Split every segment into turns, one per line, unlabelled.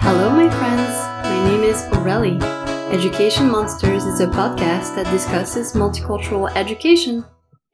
Hello, my friends. My name is Aurelie. Education Monsters is a podcast that discusses multicultural education.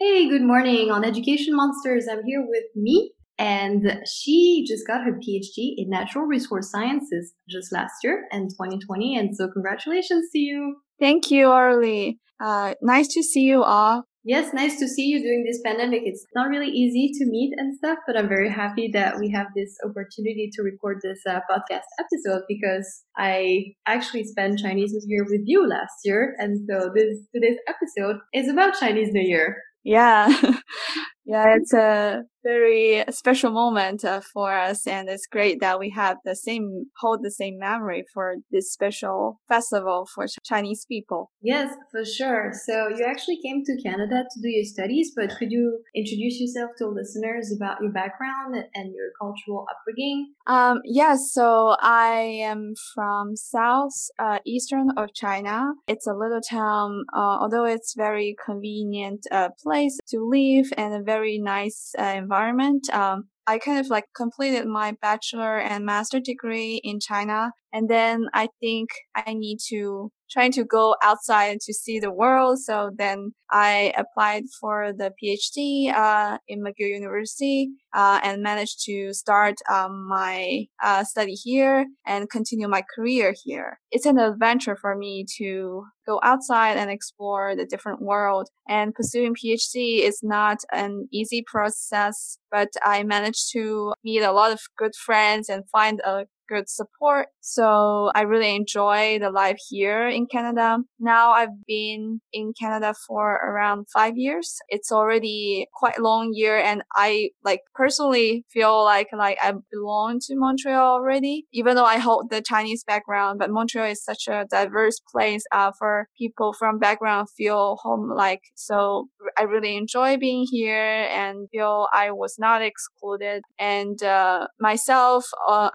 Hey, good morning on Education Monsters. I'm here with me, and she just got her PhD in Natural Resource Sciences just last year in 2020. And so, congratulations to you.
Thank you, Aurelie. Uh, nice to see you all.
Yes, nice to see you during this pandemic. It's not really easy to meet and stuff, but I'm very happy that we have this opportunity to record this uh, podcast episode because I actually spent Chinese New Year with you last year. And so this today's episode is about Chinese New Year.
Yeah. yeah, it's a very special moment uh, for us and it's great that we have the same hold the same memory for this special festival for chinese people.
Yes for sure. So you actually came to canada to do your studies but could you introduce yourself to listeners about your background and your cultural upbringing?
Um yes so i am from south uh, eastern of china. It's a little town uh, although it's very convenient uh, place to live and a very nice uh, environment environment. Um, I kind of like completed my bachelor and master degree in China. And then I think I need to trying to go outside to see the world. So then I applied for the PhD uh, in McGill University uh, and managed to start um, my uh, study here and continue my career here. It's an adventure for me to go outside and explore the different world. And pursuing PhD is not an easy process, but I managed to meet a lot of good friends and find a good support. So I really enjoy the life here in Canada. Now I've been in Canada for around five years. It's already quite long year and I like personally feel like like I belong to Montreal already, even though I hold the Chinese background, but Montreal is such a diverse place uh, for people from background feel home like. So I really enjoy being here and feel I was not excluded and uh, myself uh,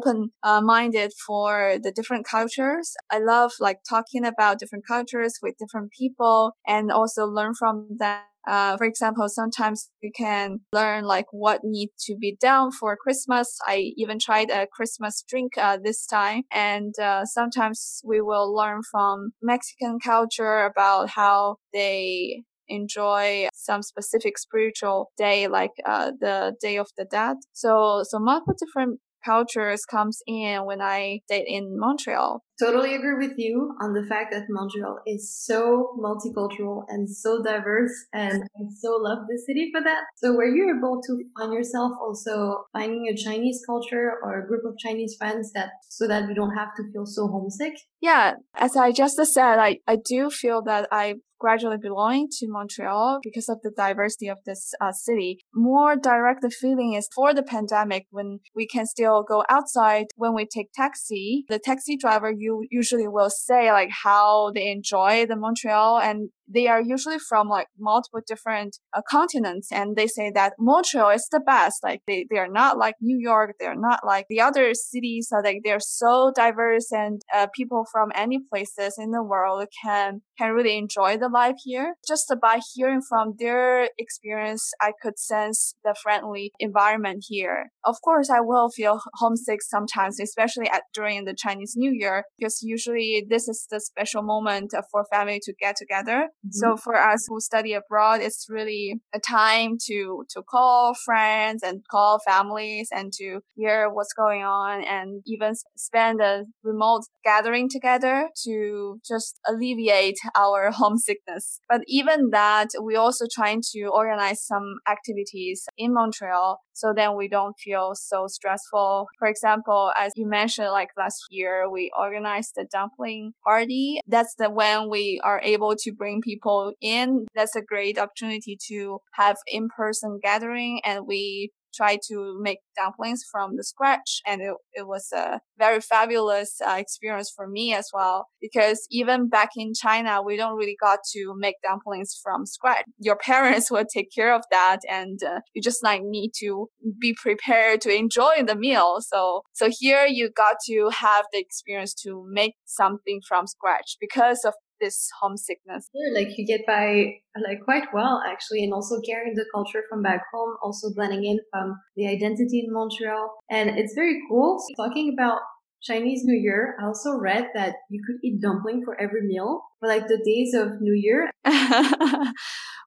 open uh, minded for the different cultures. I love like talking about different cultures with different people and also learn from them. Uh, for example, sometimes you can learn like what needs to be done for Christmas. I even tried a Christmas drink uh, this time, and uh, sometimes we will learn from Mexican culture about how they enjoy some specific spiritual day like uh, the day of the dead so so multiple different cultures comes in when I stayed in Montreal.
Totally agree with you on the fact that Montreal is so multicultural and so diverse and I so love the city for that. So were you able to find yourself also finding a Chinese culture or a group of Chinese friends that so that you don't have to feel so homesick?
Yeah, as I just said, I, I do feel that I gradually belonging to Montreal because of the diversity of this uh, city. More direct the feeling is for the pandemic when we can still go outside when we take taxi. The taxi driver you usually will say like how they enjoy the Montreal and they are usually from like multiple different uh, continents and they say that Montreal is the best. Like they, they are not like New York. They're not like the other cities. So like they're so diverse and uh, people from any places in the world can, can really enjoy the life here. Just by hearing from their experience, I could sense the friendly environment here. Of course, I will feel homesick sometimes, especially at, during the Chinese New Year, because usually this is the special moment for family to get together. Mm-hmm. So for us who study abroad, it's really a time to, to call friends and call families and to hear what's going on and even spend a remote gathering together to just alleviate our homesickness. But even that, we also trying to organize some activities in Montreal so then we don't feel so stressful. For example, as you mentioned, like last year, we organized the dumpling party. That's the when we are able to bring people in. That's a great opportunity to have in-person gathering and we try to make dumplings from the scratch. And it, it was a very fabulous uh, experience for me as well, because even back in China, we don't really got to make dumplings from scratch. Your parents will take care of that and uh, you just like need to be prepared to enjoy the meal. So, so here you got to have the experience to make something from scratch because of this homesickness.
Sure, like you get by like quite well actually, and also carrying the culture from back home, also blending in from the identity in Montreal, and it's very cool. So talking about Chinese New Year, I also read that you could eat dumpling for every meal for like the days of New Year.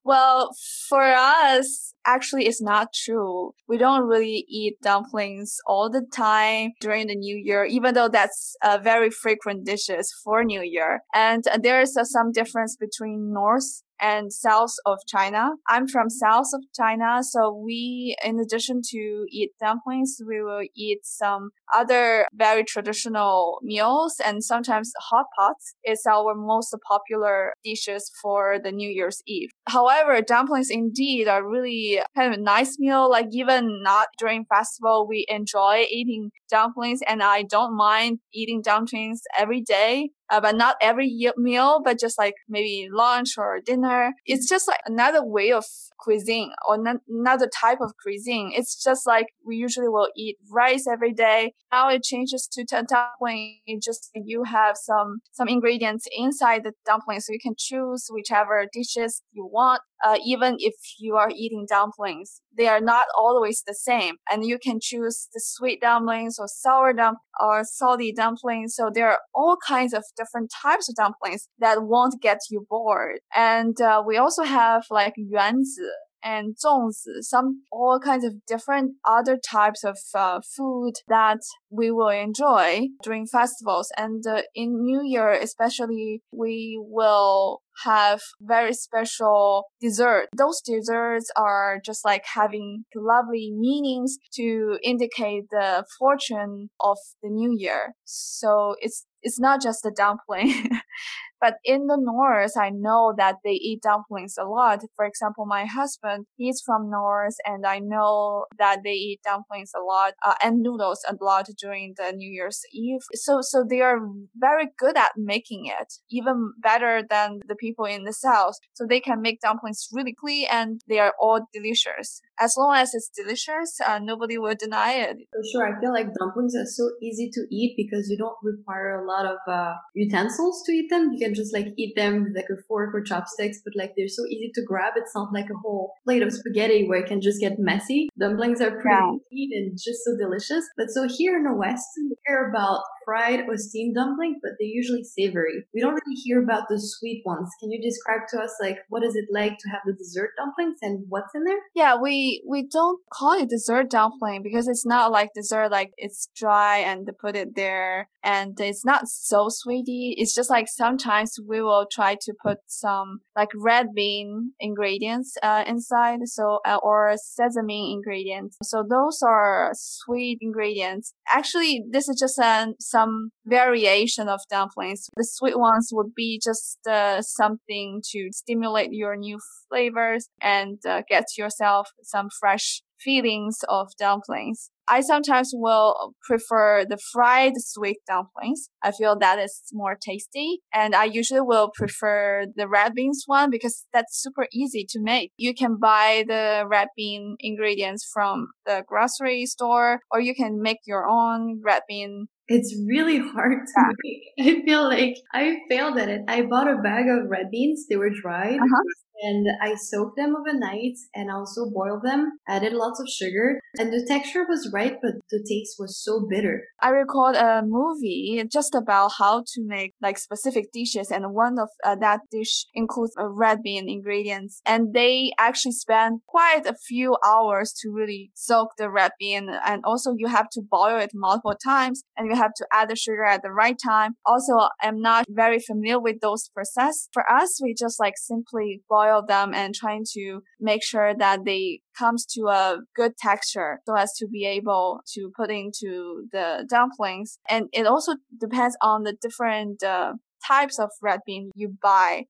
well, for us, actually, it's not true. We don't really eat dumplings all the time during the New Year, even though that's a very frequent dishes for New Year. And uh, there is uh, some difference between North and south of China. I'm from south of China, so we, in addition to eat dumplings, we will eat some other very traditional meals and sometimes hot pots is our most popular dishes for the New Year's Eve. However, dumplings indeed are really kind of a nice meal. Like even not during festival, we enjoy eating dumplings and I don't mind eating dumplings every day uh, but not every meal, but just like maybe lunch or dinner. It's just like another way of cuisine or another type of cuisine. It's just like we usually will eat rice every day. Now it changes to dumpling. Just you have some some ingredients inside the dumpling, so you can choose whichever dishes you want. Uh, even if you are eating dumplings, they are not always the same, and you can choose the sweet dumplings or sour dump or salty dumplings. So there are all kinds of different types of dumplings that won't get you bored. And uh, we also have like yuanzi and 粽子, some all kinds of different other types of uh, food that we will enjoy during festivals. And uh, in New Year, especially, we will have very special dessert. Those desserts are just like having lovely meanings to indicate the fortune of the new year. So it's it's not just a dumpling. But in the north, I know that they eat dumplings a lot. For example, my husband, he's from north and I know that they eat dumplings a lot uh, and noodles a lot during the New Year's Eve. So, so they are very good at making it, even better than the people in the south. So they can make dumplings really quickly and they are all delicious. As long as it's delicious, uh, nobody will deny it.
For sure. I feel like dumplings are so easy to eat because you don't require a lot of uh, utensils to eat them. You can just like eat them with like a fork or chopsticks, but like they're so easy to grab. It's not like a whole plate of spaghetti where it can just get messy. Dumplings are pretty yeah. eat and just so delicious. But so here in the West, we care about fried or steamed dumpling, but they're usually savory. We don't really hear about the sweet ones. Can you describe to us like what is it like to have the dessert dumplings and what's in there?
Yeah, we we don't call it dessert dumpling because it's not like dessert like it's dry and put it there and it's not so sweety. It's just like sometimes we will try to put some like red bean ingredients uh, inside, so uh, or sesame ingredients. So those are sweet ingredients. Actually, this is just an some variation of dumplings. The sweet ones would be just uh, something to stimulate your new flavors and uh, get yourself some fresh feelings of dumplings. I sometimes will prefer the fried sweet dumplings. I feel that is more tasty. And I usually will prefer the red beans one because that's super easy to make. You can buy the red bean ingredients from the grocery store or you can make your own red bean
it's really hard to yeah. make. I feel like I failed at it. I bought a bag of red beans. They were dried. Uh-huh and I soaked them overnight and also boiled them, added lots of sugar, and the texture was right, but the taste was so bitter.
I recalled a movie just about how to make like specific dishes, and one of uh, that dish includes a red bean ingredients, and they actually spend quite a few hours to really soak the red bean, and also you have to boil it multiple times, and you have to add the sugar at the right time. Also, I'm not very familiar with those process. For us, we just like simply boil boil them and trying to make sure that they comes to a good texture so as to be able to put into the dumplings. And it also depends on the different uh, types of red bean you buy.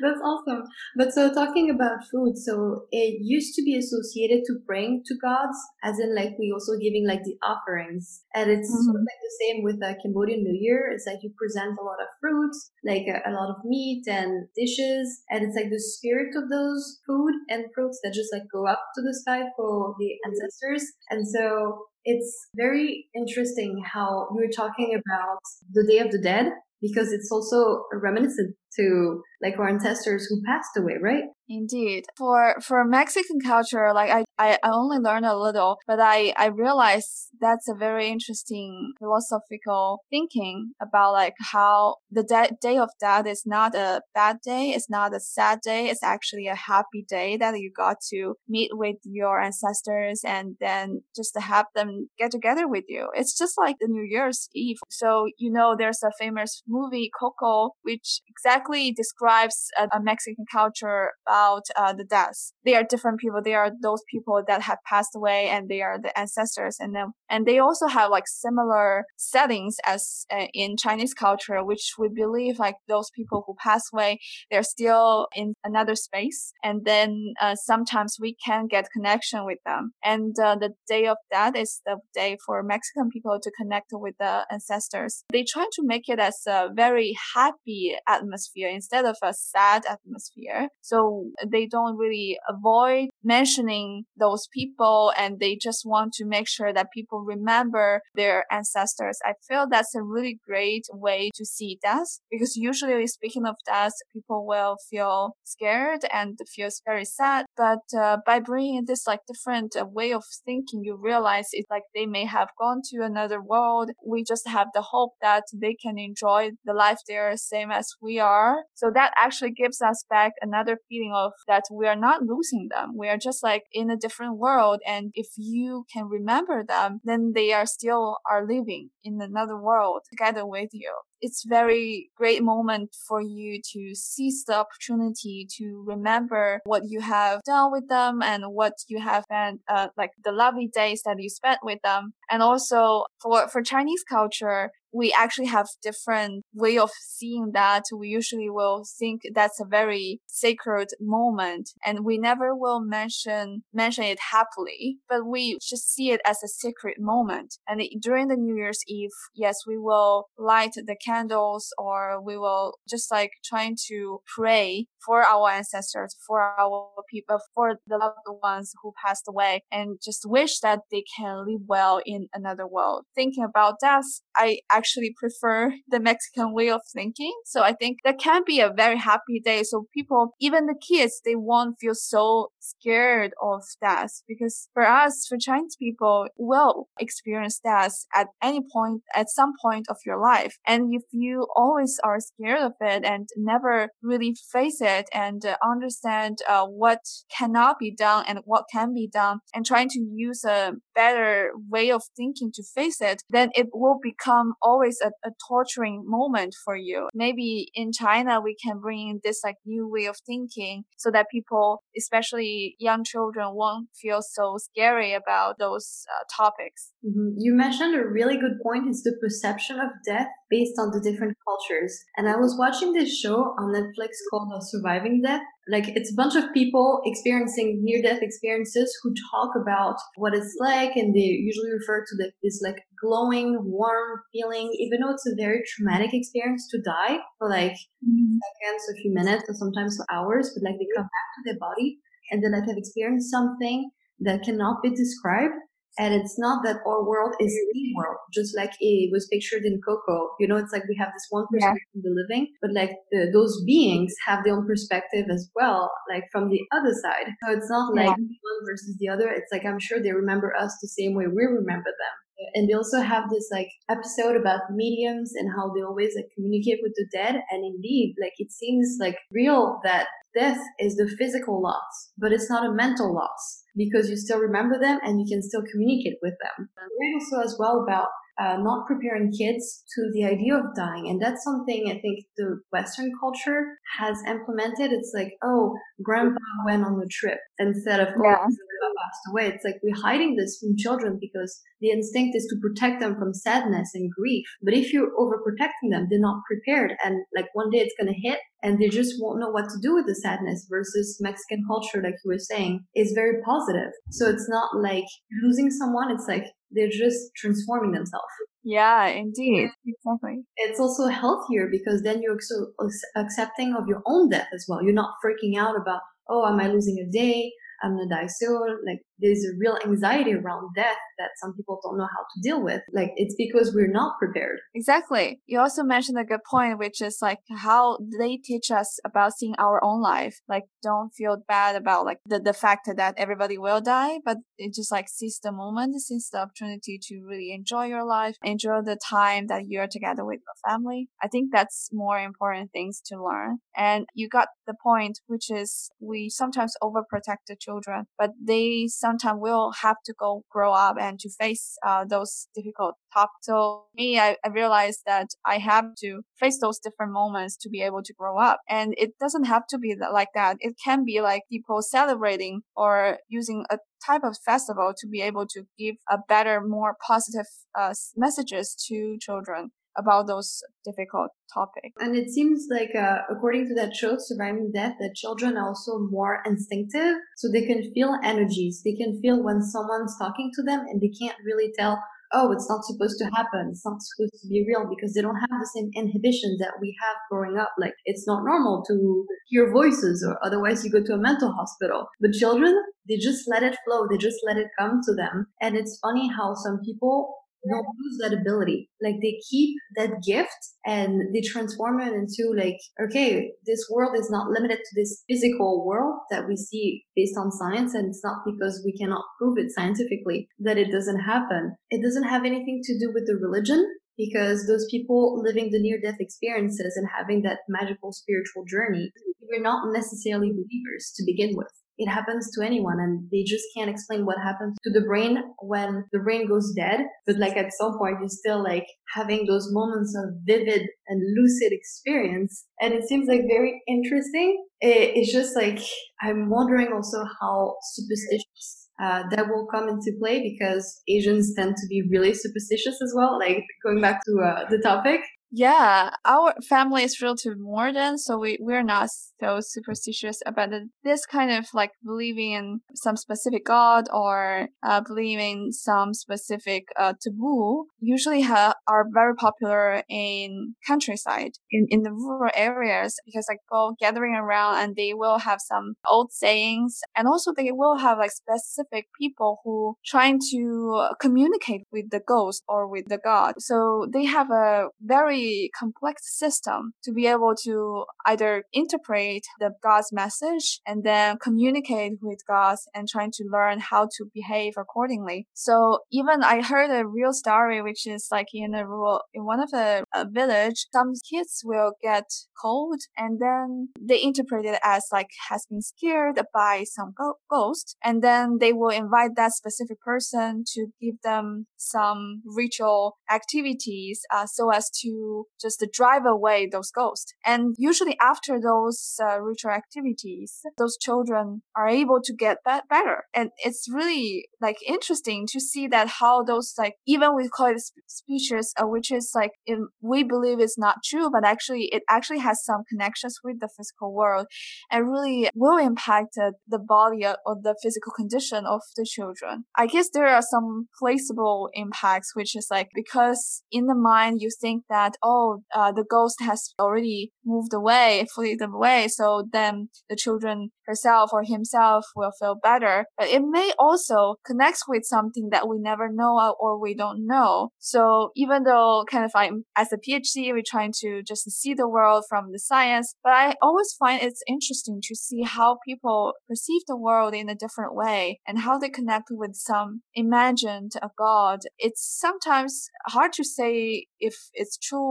That's awesome. But so talking about food, so it used to be associated to praying to gods, as in like we also giving like the offerings. And it's mm-hmm. sort of like the same with the Cambodian New Year. It's like you present a lot of fruits, like a, a lot of meat and dishes. And it's like the spirit of those food and fruits that just like go up to the sky for the ancestors. And so it's very interesting how you were talking about the Day of the Dead because it's also reminiscent to like our ancestors who passed away, right?
Indeed. For for Mexican culture, like I, I, only learned a little, but I, I realized that's a very interesting philosophical thinking about like how the de- day of death is not a bad day, it's not a sad day, it's actually a happy day that you got to meet with your ancestors and then just to have them get together with you. It's just like the New Year's Eve. So, you know, there's a famous movie, Coco, which exactly describes a, a Mexican culture about uh, the deaths. They are different people. They are those people that have passed away and they are the ancestors and then, and they also have like similar settings as uh, in Chinese culture, which we believe like those people who pass away, they're still in another space. And then uh, sometimes we can get connection with them. And uh, the day of death is the day for Mexican people to connect with the ancestors. They try to make it as a very happy atmosphere instead of a sad atmosphere. So they don't really avoid mentioning those people and they just want to make sure that people remember their ancestors. I feel that's a really great way to see death because usually speaking of death, people will feel scared and feels very sad. But uh, by bringing this like different uh, way of thinking, you realize it's like they may have gone to another world. We just have the hope that they can enjoy the life there same as we are. So that actually gives us back another feeling of that we are not losing them. We are just like in a different world. And if you can remember them, then they are still are living in another world together with you it's very great moment for you to seize the opportunity to remember what you have done with them and what you have spent, uh, like the lovely days that you spent with them. And also for, for Chinese culture, we actually have different way of seeing that. We usually will think that's a very sacred moment and we never will mention, mention it happily, but we just see it as a sacred moment. And during the New Year's Eve, yes, we will light the candles or we will just like trying to pray for our ancestors, for our people, uh, for the loved ones who passed away and just wish that they can live well in another world. Thinking about death, I actually prefer the Mexican way of thinking. So I think that can be a very happy day. So people, even the kids, they won't feel so scared of death because for us, for Chinese people, will experience death at any point, at some point of your life. And if you always are scared of it and never really face it and uh, understand uh, what cannot be done and what can be done and trying to use a better way of thinking to face it, then it will become always a, a torturing moment for you. Maybe in China, we can bring this like new way of thinking so that people, especially young children, won't feel so scary about those uh, topics.
Mm-hmm. You mentioned a really good point is the perception of death based on the different cultures. And I was watching this show on Netflix called uh, Surviving Death. Like it's a bunch of people experiencing near death experiences who talk about what it's like and they usually refer to the, this like glowing, warm feeling, even though it's a very traumatic experience to die for like mm-hmm. seconds, a few minutes, or sometimes for hours, but like they come back to their body and then like have experienced something that cannot be described and it's not that our world is the world, just like it was pictured in Coco. You know, it's like we have this one perspective yeah. of the living, but like the, those beings have their own perspective as well, like from the other side. So it's not like yeah. one versus the other. It's like I'm sure they remember us the same way we remember them. And they also have this like episode about mediums and how they always like communicate with the dead. And indeed, like it seems like real that death is the physical loss, but it's not a mental loss because you still remember them and you can still communicate with them. And also as well about uh, not preparing kids to the idea of dying. And that's something I think the Western culture has implemented. It's like, oh, grandpa went on the trip instead of, oh, yeah. passed away. It's like we're hiding this from children because the instinct is to protect them from sadness and grief. But if you're overprotecting them, they're not prepared. And like one day it's going to hit and they just won't know what to do with the sadness versus Mexican culture, like you were saying, is very positive. So it's not like losing someone. It's like they're just transforming themselves.
Yeah, indeed. Exactly.
It's also healthier because then you're so accepting of your own death as well. You're not freaking out about, oh, am I losing a day? I'm gonna die soon. Like there's a real anxiety around death that some people don't know how to deal with. Like it's because we're not prepared.
Exactly. You also mentioned a good point, which is like how they teach us about seeing our own life. Like don't feel bad about like the, the fact that everybody will die, but it just like seize the moment, seize the opportunity to really enjoy your life, enjoy the time that you're together with your family. I think that's more important things to learn. And you got the point, which is we sometimes overprotect the children, but they sometimes we'll have to go grow up and to face uh, those difficult topics. So me, I, I realized that I have to face those different moments to be able to grow up. And it doesn't have to be like that. It can be like people celebrating or using a type of festival to be able to give a better, more positive uh, messages to children about those difficult topics.
And it seems like, uh, according to that show, Surviving Death, that children are also more instinctive. So they can feel energies. They can feel when someone's talking to them and they can't really tell, oh, it's not supposed to happen. It's not supposed to be real because they don't have the same inhibitions that we have growing up. Like it's not normal to hear voices or otherwise you go to a mental hospital. But children, they just let it flow. They just let it come to them. And it's funny how some people don't lose that ability. Like they keep that gift and they transform it into like, okay, this world is not limited to this physical world that we see based on science. And it's not because we cannot prove it scientifically that it doesn't happen. It doesn't have anything to do with the religion because those people living the near death experiences and having that magical spiritual journey, we're not necessarily believers to begin with it happens to anyone and they just can't explain what happens to the brain when the brain goes dead. But like at some point, you're still like having those moments of vivid and lucid experience. And it seems like very interesting. It's just like, I'm wondering also how superstitious uh, that will come into play because Asians tend to be really superstitious as well. Like going back to uh, the topic,
yeah, our family is relatively modern, so we, we're not so superstitious about this kind of like believing in some specific god or uh, believing some specific uh, taboo usually ha- are very popular in countryside, in, in the rural areas, because like go gathering around and they will have some old sayings and also they will have like specific people who trying to communicate with the ghost or with the god. So they have a very complex system to be able to either interpret the God's message and then communicate with God and trying to learn how to behave accordingly. So even I heard a real story, which is like in a rural, in one of the uh, village, some kids will get cold and then they interpret it as like has been scared by some ghost. And then they will invite that specific person to give them some ritual activities, uh, so as to just drive away those ghosts. And usually after those uh, ritual activities, those children are able to get that better. And it's really like interesting to see that how those like, even we call it speeches, uh, which is like, in, we believe it's not true, but actually it actually has some connections with the physical world and really will impact uh, the body or the physical condition of the children. I guess there are some placeable impacts, which is like, because in the mind, you think that oh, uh, the ghost has already moved away, fleed away. So then the children herself or himself will feel better. But it may also connect with something that we never know or we don't know. So even though kind of I'm as a PhD, we're trying to just see the world from the science, but I always find it's interesting to see how people perceive the world in a different way and how they connect with some imagined God. It's sometimes hard to say if it's true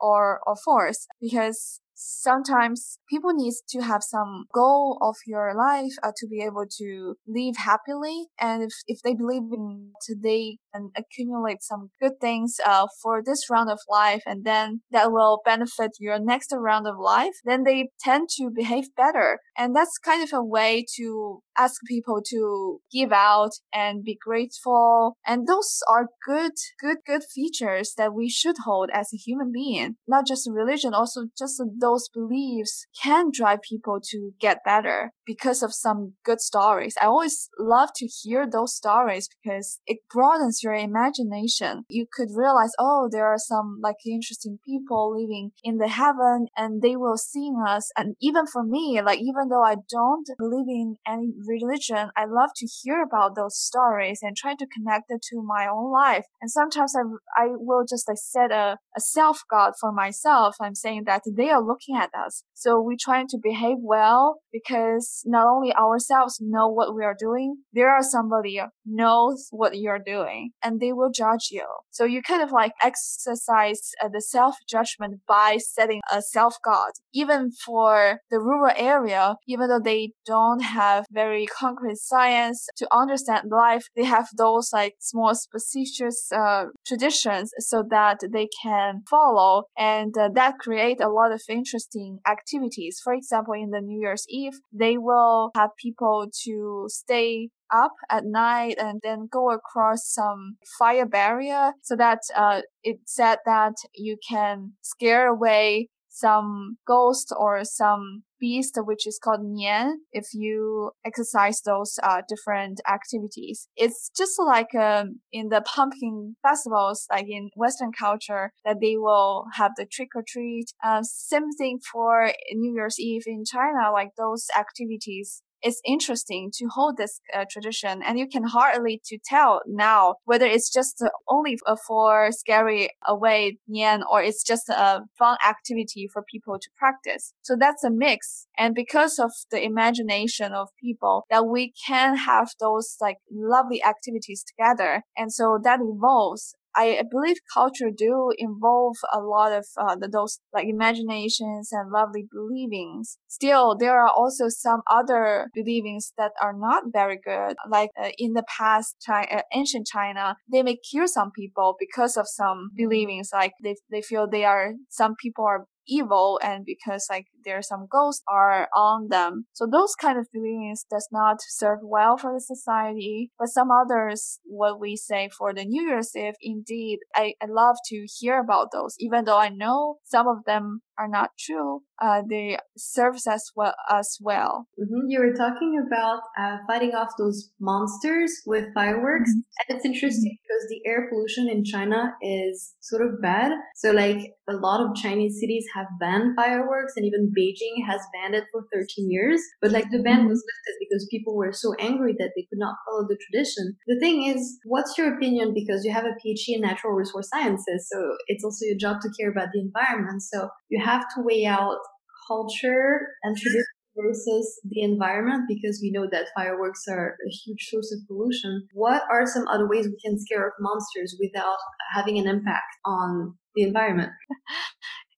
or, or force because sometimes people need to have some goal of your life uh, to be able to live happily. And if, if they believe in today and accumulate some good things uh, for this round of life, and then that will benefit your next round of life, then they tend to behave better. And that's kind of a way to ask people to give out and be grateful. And those are good, good, good features that we should hold as a human being, not just religion, also just those beliefs can drive people to get better because of some good stories. I always love to hear those stories because it broadens your imagination. You could realize, oh, there are some like interesting people living in the heaven and they will see us. And even for me, like even though I don't believe in any religion, I love to hear about those stories and try to connect it to my own life. And sometimes I, I will just like set a, a self guard for myself. I'm saying that they are looking at us. So we trying to behave well because not only ourselves know what we are doing, there are somebody knows what you're doing and they will judge you. So you kind of like exercise uh, the self judgment by setting a self guard. Even for the rural area, even though they don't have very concrete science to understand life, they have those like small specious uh, traditions so that they can follow and uh, that create a lot of interesting activities. For example, in the New Year's Eve, they will have people to stay up at night and then go across some fire barrier so that uh, it said that you can scare away some ghost or some beast which is called nian if you exercise those uh, different activities. It's just like um, in the pumpkin festivals like in western culture that they will have the trick or treat. Uh, same thing for new year's eve in china like those activities it's interesting to hold this uh, tradition and you can hardly to tell now whether it's just only uh, for scary away nian or it's just a fun activity for people to practice. So that's a mix. And because of the imagination of people that we can have those like lovely activities together. And so that evolves I believe culture do involve a lot of uh, those like imaginations and lovely believings. Still, there are also some other believings that are not very good. Like uh, in the past, China, uh, ancient China, they may kill some people because of some believings. Like they they feel they are some people are evil and because like there are some ghosts are on them. So those kind of feelings does not serve well for the society. But some others, what we say for the New Year's Eve, indeed, I, I love to hear about those, even though I know some of them are not true, uh, they serve us well as well.
Mm-hmm. You were talking about uh, fighting off those monsters with fireworks, mm-hmm. and it's interesting mm-hmm. because the air pollution in China is sort of bad. So, like a lot of Chinese cities have banned fireworks, and even Beijing has banned it for 13 years. But like the ban mm-hmm. was lifted because people were so angry that they could not follow the tradition. The thing is, what's your opinion? Because you have a PhD in natural resource sciences, so it's also your job to care about the environment. So you have to weigh out culture and tradition versus the environment because we know that fireworks are a huge source of pollution. What are some other ways we can scare off monsters without having an impact on the environment?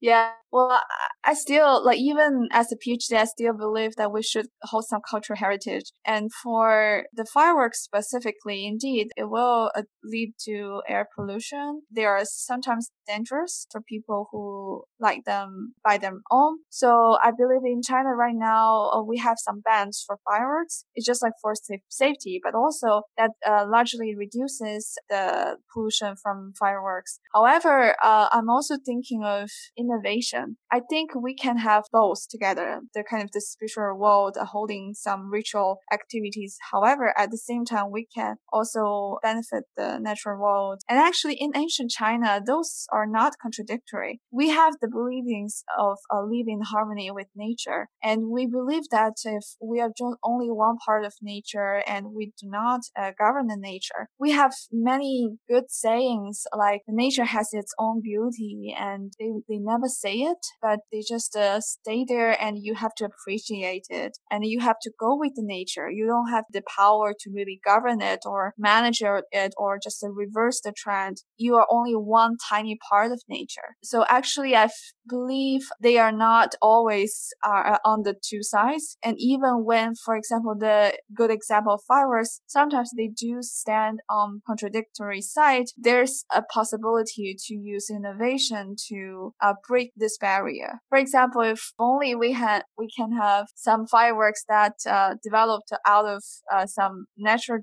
Yeah. Well, I still like even as a PhD, I still believe that we should hold some cultural heritage. And for the fireworks specifically, indeed, it will uh, lead to air pollution. They are sometimes dangerous for people who like them by their own. So I believe in China right now, uh, we have some bans for fireworks. It's just like for safety, but also that uh, largely reduces the pollution from fireworks. However, uh, I'm also thinking of innovation I think we can have both together. The kind of the spiritual world holding some ritual activities. However, at the same time, we can also benefit the natural world. And actually in ancient China, those are not contradictory. We have the beliefs of uh, living in harmony with nature. And we believe that if we are only one part of nature and we do not uh, govern the nature, we have many good sayings like nature has its own beauty and they, they never say it it, but they just uh, stay there and you have to appreciate it and you have to go with the nature. You don't have the power to really govern it or manage it or just uh, reverse the trend. You are only one tiny part of nature. So actually, I believe they are not always uh, on the two sides. And even when, for example, the good example of fireworks, sometimes they do stand on contradictory side. There's a possibility to use innovation to uh, break this barrier. For example, if only we had we can have some fireworks that uh, developed out of uh, some natural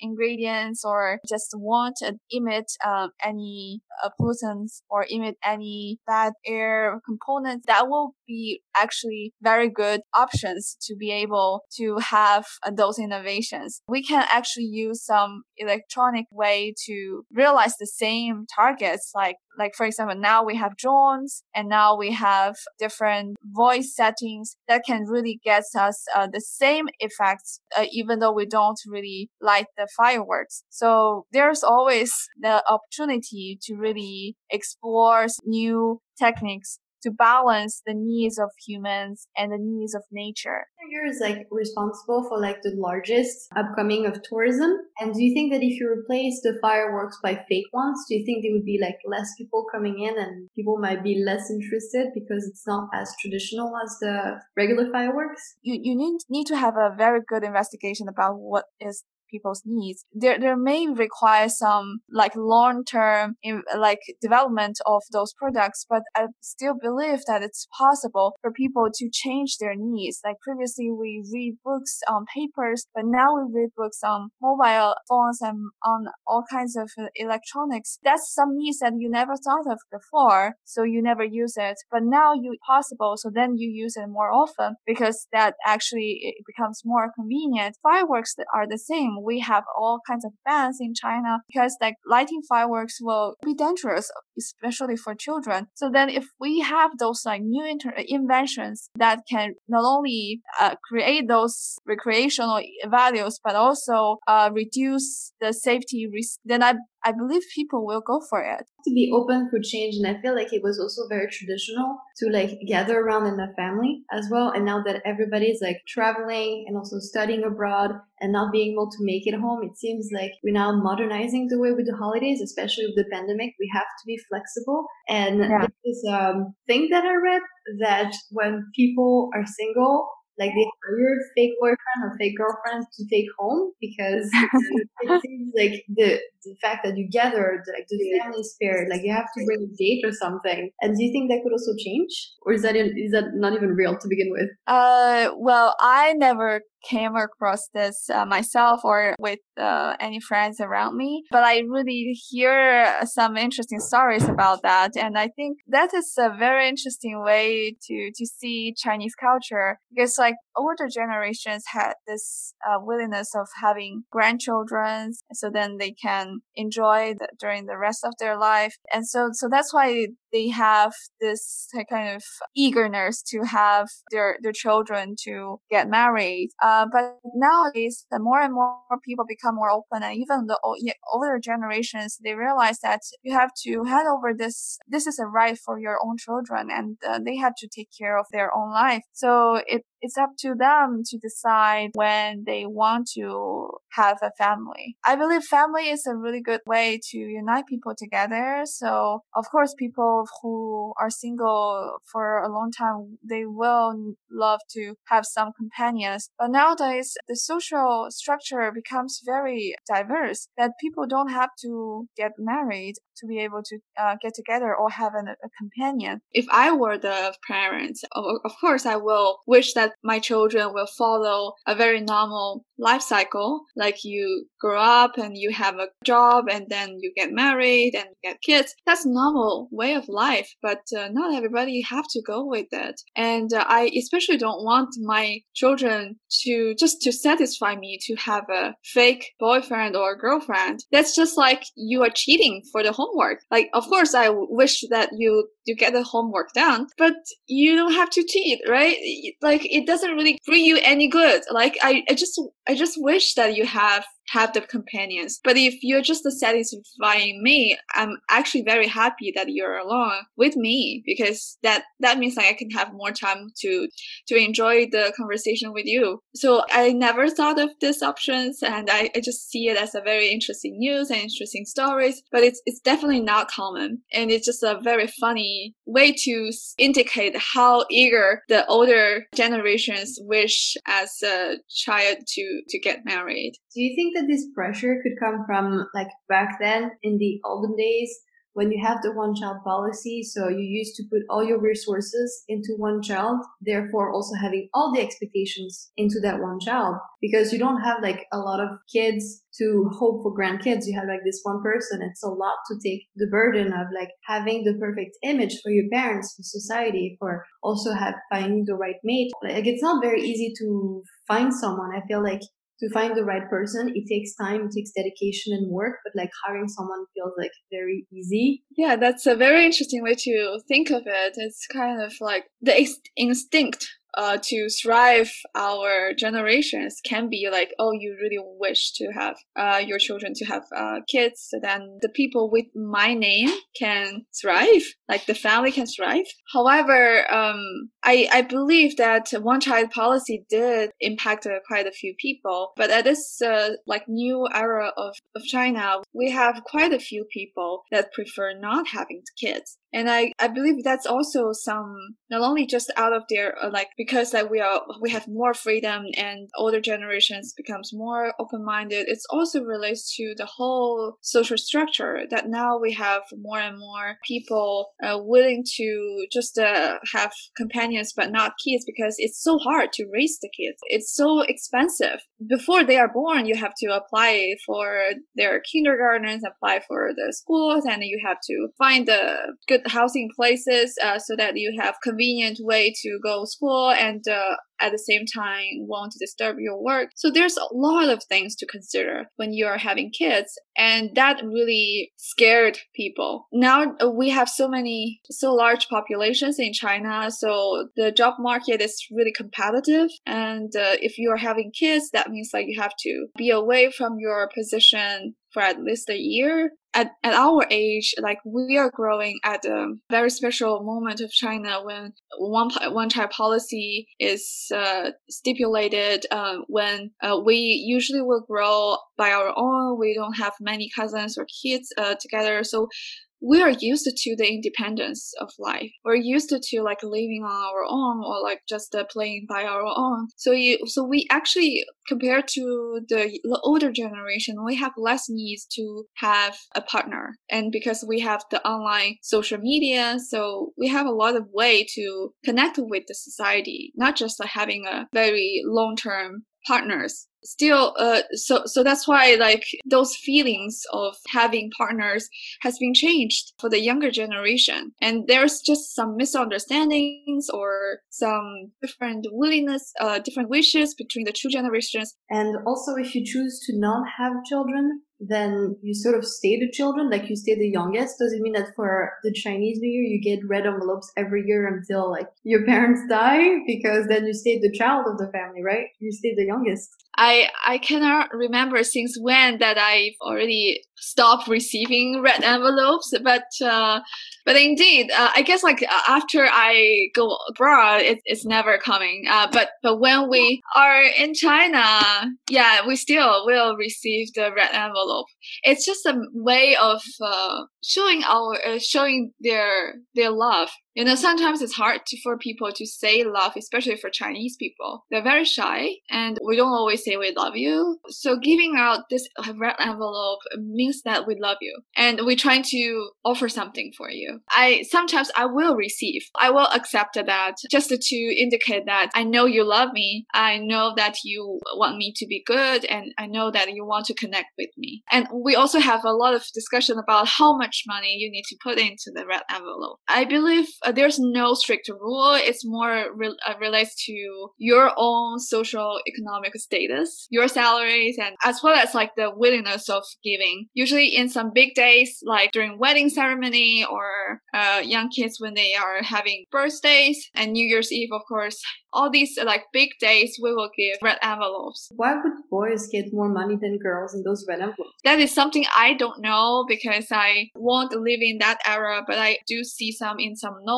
ingredients or just won't emit um, any uh, pollutants or emit any bad air components, that will be actually very good options to be able to have uh, those innovations. We can actually use some electronic way to realize the same targets like like for example now we have drones and now we have different voice settings that can really get us uh, the same effects uh, even though we don't really light the fireworks so there's always the opportunity to really explore new techniques to balance the needs of humans and the needs of nature.
You're like responsible for like the largest upcoming of tourism. And do you think that if you replace the fireworks by fake ones, do you think there would be like less people coming in and people might be less interested because it's not as traditional as the regular fireworks?
You you need need to have a very good investigation about what is people's needs. There, there may require some like long-term like development of those products, but I still believe that it's possible for people to change their needs. Like previously we read books on papers, but now we read books on mobile phones and on all kinds of uh, electronics. That's some needs that you never thought of before. So you never use it, but now you possible. So then you use it more often because that actually it becomes more convenient. Fireworks are the same we have all kinds of bans in China because like lighting fireworks will be dangerous, especially for children. So then if we have those like new inter- inventions that can not only uh, create those recreational values, but also uh, reduce the safety risk, then I I believe people will go for it.
To be open for change, and I feel like it was also very traditional to like gather around in the family as well. And now that everybody's like traveling and also studying abroad and not being able to make it home, it seems like we're now modernizing the way we do holidays, especially with the pandemic. We have to be flexible. And yeah. this um, thing that I read that when people are single, like they hire fake boyfriend or fake girlfriend to take home because it seems like the the fact that you gathered like the family spirit like you have to bring a date or something. And do you think that could also change? Or is that is that not even real to begin with?
Uh well i never came across this uh, myself or with uh, any friends around me. But I really hear some interesting stories about that. And I think that is a very interesting way to, to see Chinese culture because like older generations had this uh, willingness of having grandchildren. So then they can enjoy the, during the rest of their life. And so, so that's why they have this kind of eagerness to have their, their children to get married. Uh, but nowadays, the more and more people become more open and even the older generations, they realize that you have to hand over this, this is a right for your own children and uh, they have to take care of their own life. So it, it's up to them to decide when they want to have a family. I believe family is a really good way to unite people together. So of course, people who are single for a long time, they will love to have some companions. But nowadays, the social structure becomes very diverse that people don't have to get married to be able to uh, get together or have an, a companion. If I were the parents, of, of course, I will wish that my children will follow a very normal life cycle. Like you grow up and you have a job and then you get married and get kids. That's normal way of life, but uh, not everybody have to go with it. And uh, I especially don't want my children to just to satisfy me to have a fake boyfriend or girlfriend. That's just like you are cheating for the homework. Like, of course, I wish that you you get the homework done, but you don't have to cheat, right? Like, it doesn't really bring you any good. Like, I, I just I just wish that you have have the companions. But if you're just satisfying me, I'm actually very happy that you're along with me because that that means like I can have more time to to enjoy the conversation with you. So I never thought of these options, and I, I just see it as a very interesting news and interesting stories. But it's it's definitely not common, and it's just a very funny way to indicate how eager the older generations wish as a child to to get married.
Do you think that this pressure could come from like back then in the olden days when you have the one child policy, so you used to put all your resources into one child, therefore also having all the expectations into that one child because you don't have like a lot of kids to hope for grandkids. You have like this one person. It's a lot to take the burden of like having the perfect image for your parents, for society, for also have finding the right mate. Like it's not very easy to find someone. I feel like to find the right person, it takes time, it takes dedication and work, but like hiring someone feels like very easy.
Yeah, that's a very interesting way to think of it. It's kind of like the instinct uh, to thrive our generations can be like, oh, you really wish to have uh, your children to have uh, kids, so then the people with my name can thrive, like the family can thrive. However, um, I, I believe that one child policy did impact uh, quite a few people, but at this uh, like new era of, of China, we have quite a few people that prefer not having kids. And I, I believe that's also some, not only just out of their, uh, like, because that we are, we have more freedom and older generations becomes more open-minded. It also relates to the whole social structure that now we have more and more people uh, willing to just uh, have companions but not kids because it's so hard to raise the kids. It's so expensive. Before they are born, you have to apply for their kindergartens, apply for the schools, and you have to find the good housing places uh, so that you have convenient way to go school and uh, at the same time won't disturb your work. So there's a lot of things to consider when you are having kids. And that really scared people. Now uh, we have so many, so large populations in China. So the job market is really competitive. And uh, if you are having kids, that means like you have to be away from your position for at least a year. At, at our age, like we are growing at a very special moment of China when one one child policy is uh, stipulated. Uh, when uh, we usually will grow by our own, we don't have many cousins or kids uh, together, so we are used to the independence of life. We're used to like living on our own or like just uh, playing by our own. So you, so we actually compared to the, the older generation, we have less needs to have a partner. And because we have the online social media, so we have a lot of way to connect with the society, not just like having a very long term partners. Still uh so so that's why like those feelings of having partners has been changed for the younger generation. And there's just some misunderstandings or some different willingness uh different wishes between the two generations.
And also if you choose to not have children then you sort of stay the children, like you stay the youngest. Does it mean that for the Chinese New Year you get red envelopes every year until like your parents die? Because then you stay the child of the family, right? You stay the youngest.
I I cannot remember since when that I've already stopped receiving red envelopes, but uh, but indeed, uh, I guess like after I go abroad, it, it's never coming. Uh, but but when we are in China, yeah, we still will receive the red envelope. It's just a way of uh, showing our uh, showing their their love you know, sometimes it's hard to, for people to say love, especially for Chinese people. They're very shy and we don't always say we love you. So giving out this red envelope means that we love you and we're trying to offer something for you. I sometimes I will receive, I will accept that just to indicate that I know you love me. I know that you want me to be good and I know that you want to connect with me. And we also have a lot of discussion about how much money you need to put into the red envelope. I believe uh, there's no strict rule. It's more re- uh, relates to your own social economic status, your salaries, and as well as like the willingness of giving. Usually in some big days, like during wedding ceremony or uh, young kids when they are having birthdays and New Year's Eve, of course, all these like big days, we will give red envelopes.
Why would boys get more money than girls in those red envelopes?
That is something I don't know because I won't live in that era, but I do see some in some novels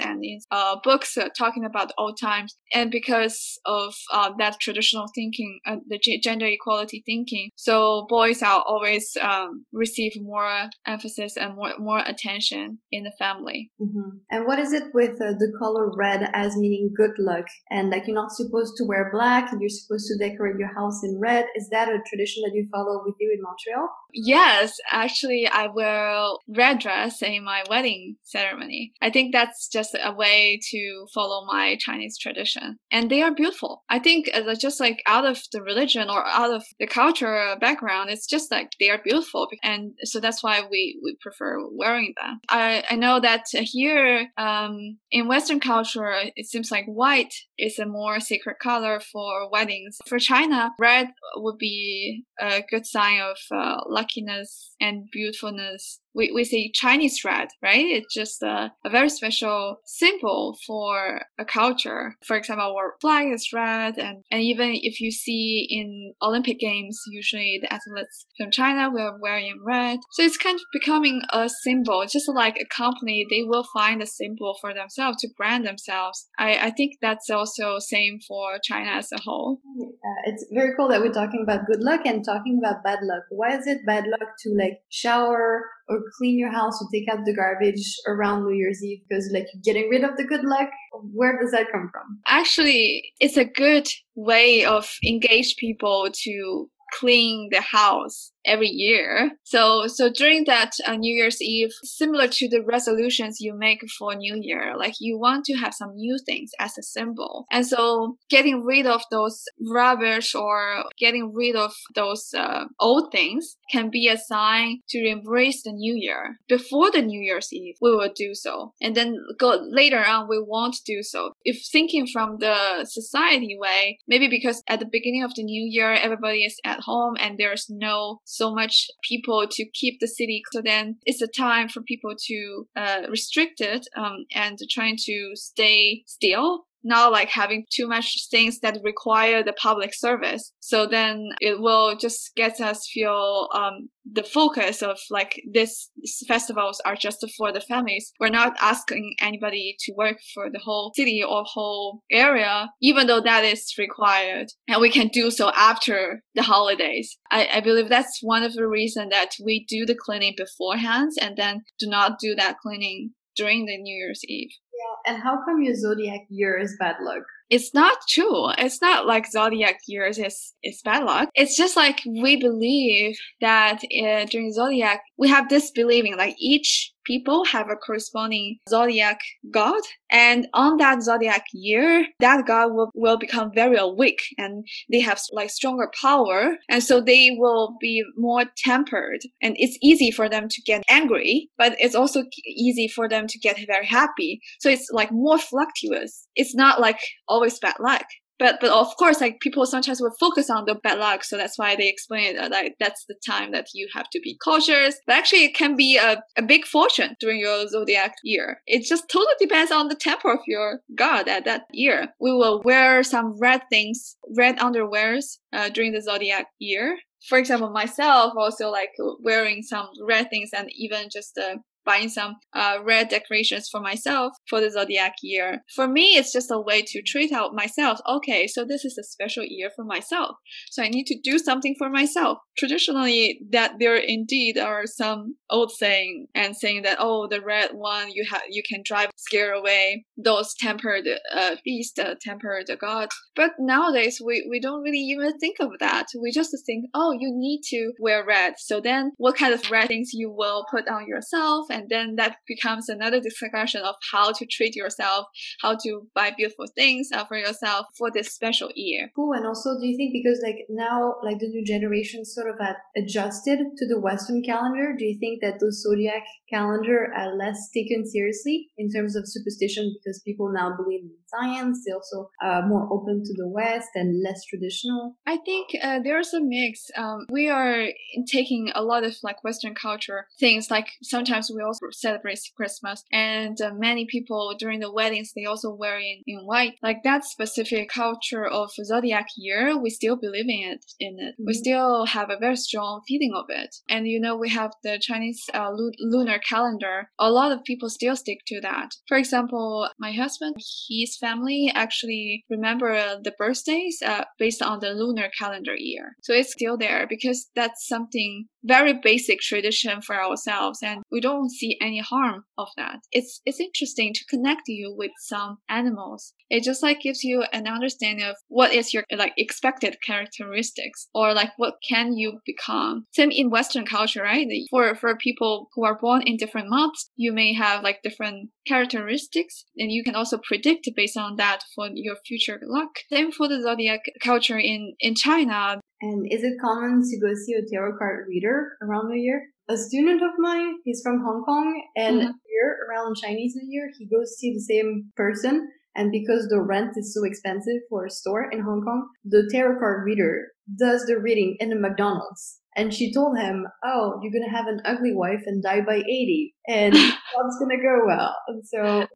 and in uh, books uh, talking about old times. And because of uh, that traditional thinking, uh, the g- gender equality thinking, so boys are always um, receive more emphasis and more more attention in the family.
Mm-hmm. And what is it with uh, the color red as meaning good luck and like you're not supposed to wear black and you're supposed to decorate your house in red? Is that a tradition that you follow with you in Montreal?
Yes, actually, I wear red dress in my wedding ceremony. I think that's just a way to follow my Chinese tradition, and they are beautiful. I think just like out of the religion or out of the culture background, it's just like they are beautiful, and so that's why we we prefer wearing them. I I know that here um, in Western culture, it seems like white is a more sacred color for weddings. For China, red would be a good sign of uh, luckiness and beautifulness we, we say Chinese red, right? It's just a, a very special symbol for a culture. For example, our flag is red, and, and even if you see in Olympic Games, usually the athletes from China will wearing red. So it's kind of becoming a symbol, just like a company, they will find a symbol for themselves to brand themselves. I, I think that's also same for China as a whole.
Uh, it's very cool that we're talking about good luck and talking about bad luck. Why is it bad luck to like shower or clean your house or take out the garbage around New Year's Eve because like you're getting rid of the good luck? Where does that come from?
Actually, it's a good way of engage people to clean the house every year. So, so during that uh, New Year's Eve, similar to the resolutions you make for New Year, like you want to have some new things as a symbol. And so getting rid of those rubbish or getting rid of those uh, old things can be a sign to embrace the new year. Before the New Year's Eve, we will do so. And then go later on, we won't do so. If thinking from the society way, maybe because at the beginning of the new year, everybody is at home and there's no so much people to keep the city. So then it's a time for people to uh, restrict it um, and trying to stay still not like having too much things that require the public service. So then it will just get us feel um, the focus of like this festivals are just for the families. We're not asking anybody to work for the whole city or whole area, even though that is required, and we can do so after the holidays. I, I believe that's one of the reasons that we do the cleaning beforehand and then do not do that cleaning during the New Year's Eve.
Yeah, and how come your zodiac year is bad luck?
It's not true. It's not like zodiac years is is bad luck. It's just like we believe that uh, during zodiac we have this believing like each people have a corresponding zodiac god. And on that zodiac year, that god will, will become very awake and they have like stronger power. And so they will be more tempered and it's easy for them to get angry, but it's also easy for them to get very happy. So it's like more fluctuous. It's not like always bad luck but but of course like people sometimes will focus on the bad luck so that's why they explain it like that's the time that you have to be cautious. But actually it can be a, a big fortune during your zodiac year. It just totally depends on the temper of your god at that year. We will wear some red things red underwears uh, during the zodiac year. For example myself also like wearing some red things and even just uh, buying some uh, red decorations for myself for the zodiac year. For me, it's just a way to treat out myself. Okay, so this is a special year for myself. So I need to do something for myself. Traditionally, that there indeed are some old saying and saying that, oh, the red one, you have, you can drive, scare away those tempered, uh, beast, uh, tempered god. But nowadays, we, we don't really even think of that. We just think, oh, you need to wear red. So then what kind of red things you will put on yourself and then that becomes another discussion of how to treat yourself, how to buy beautiful things uh, for yourself for this special year.
Cool. And also, do you think because like now, like the new generation sort of adjusted to the Western calendar, do you think that the zodiac calendar are less taken seriously in terms of superstition because people now believe science. They also more open to the West and less traditional.
I think uh, there's a mix. Um, we are taking a lot of like Western culture things. Like sometimes we also celebrate Christmas, and uh, many people during the weddings they also wear in, in white. Like that specific culture of zodiac year, we still believe in it. In it, mm-hmm. we still have a very strong feeling of it. And you know, we have the Chinese uh, lunar calendar. A lot of people still stick to that. For example, my husband, his family actually remember the birthdays uh, based on the lunar calendar year. So it's still there because that's something very basic tradition for ourselves and we don't see any harm of that. It's it's interesting to connect you with some animals. It just like gives you an understanding of what is your like expected characteristics or like what can you become. Same in Western culture, right? For for people who are born in different months, you may have like different characteristics and you can also predict based on that for your future luck. Same for the zodiac culture in in China.
And is it common to go see a tarot card reader around New Year? A student of mine, he's from Hong Kong, and mm-hmm. here around Chinese New Year, he goes see the same person. And because the rent is so expensive for a store in Hong Kong, the tarot card reader does the reading in the McDonald's. And she told him, Oh, you're going to have an ugly wife and die by 80. And that's going to go well. And so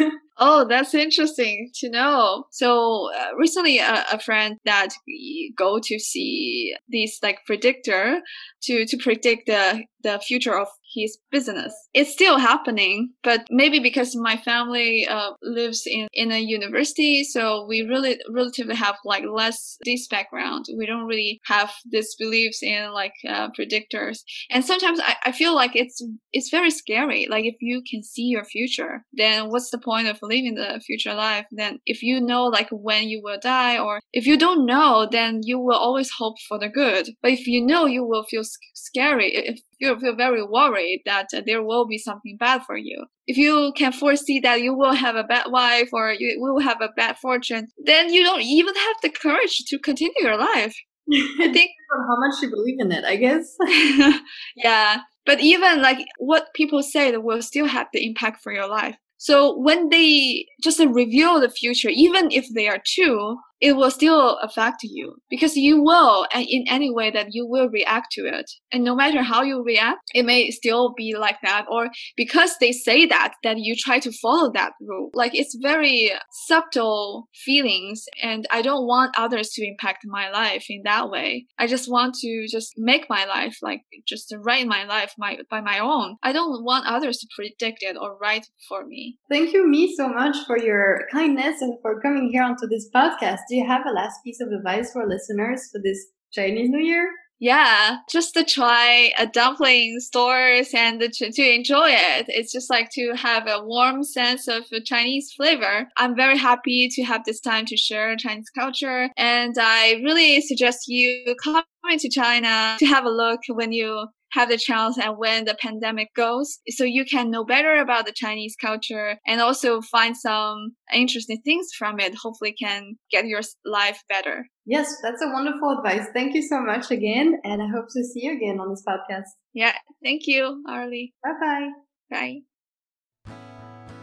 Oh, that's interesting to know. So uh, recently, a, a, friend that we go to see this like predictor to to predict the the future of his business. It's still happening, but maybe because my family uh, lives in in a university, so we really relatively have like less this background. We don't really have this beliefs in like uh, predictors, and sometimes I, I feel like it's it's very scary. Like if you can see your future, then what's the point of living the future life? Then if you know like when you will die, or if you don't know, then you will always hope for the good. But if you know, you will feel scary. If you feel very worried that there will be something bad for you. If you can foresee that you will have a bad wife or you will have a bad fortune, then you don't even have the courage to continue your life.
I think how much you believe in it, I guess.
yeah. But even like what people say that will still have the impact for your life. So when they just reveal the future, even if they are true, it will still affect you because you will, and in any way that you will react to it. And no matter how you react, it may still be like that. Or because they say that, that you try to follow that rule. Like it's very subtle feelings. And I don't want others to impact my life in that way. I just want to just make my life like just write my life my, by my own. I don't want others to predict it or write for me.
Thank you, me, so much for your kindness and for coming here onto this podcast do you have a last piece of advice for listeners for this Chinese New Year?
Yeah, just to try a dumpling stores and to, to enjoy it. It's just like to have a warm sense of Chinese flavor. I'm very happy to have this time to share Chinese culture. And I really suggest you come to China to have a look when you have the chance and when the pandemic goes so you can know better about the Chinese culture and also find some interesting things from it. Hopefully can get your life better.
Yes, that's a wonderful advice. Thank you so much again. And I hope to see you again on this podcast.
Yeah. Thank you, Arlie.
Bye-bye.
Bye.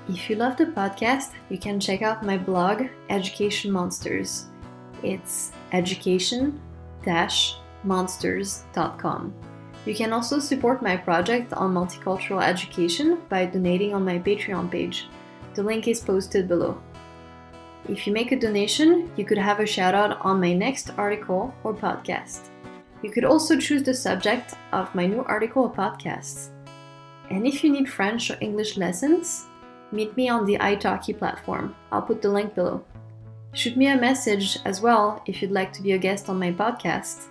If you love the podcast, you can check out my blog, Education Monsters. It's education-monsters.com. You can also support my project on multicultural education by donating on my Patreon page. The link is posted below. If you make a donation, you could have a shout out on my next article or podcast. You could also choose the subject of my new article or podcast. And if you need French or English lessons, meet me on the italki platform. I'll put the link below. Shoot me a message as well if you'd like to be a guest on my podcast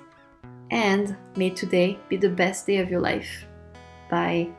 and may today be the best day of your life. Bye.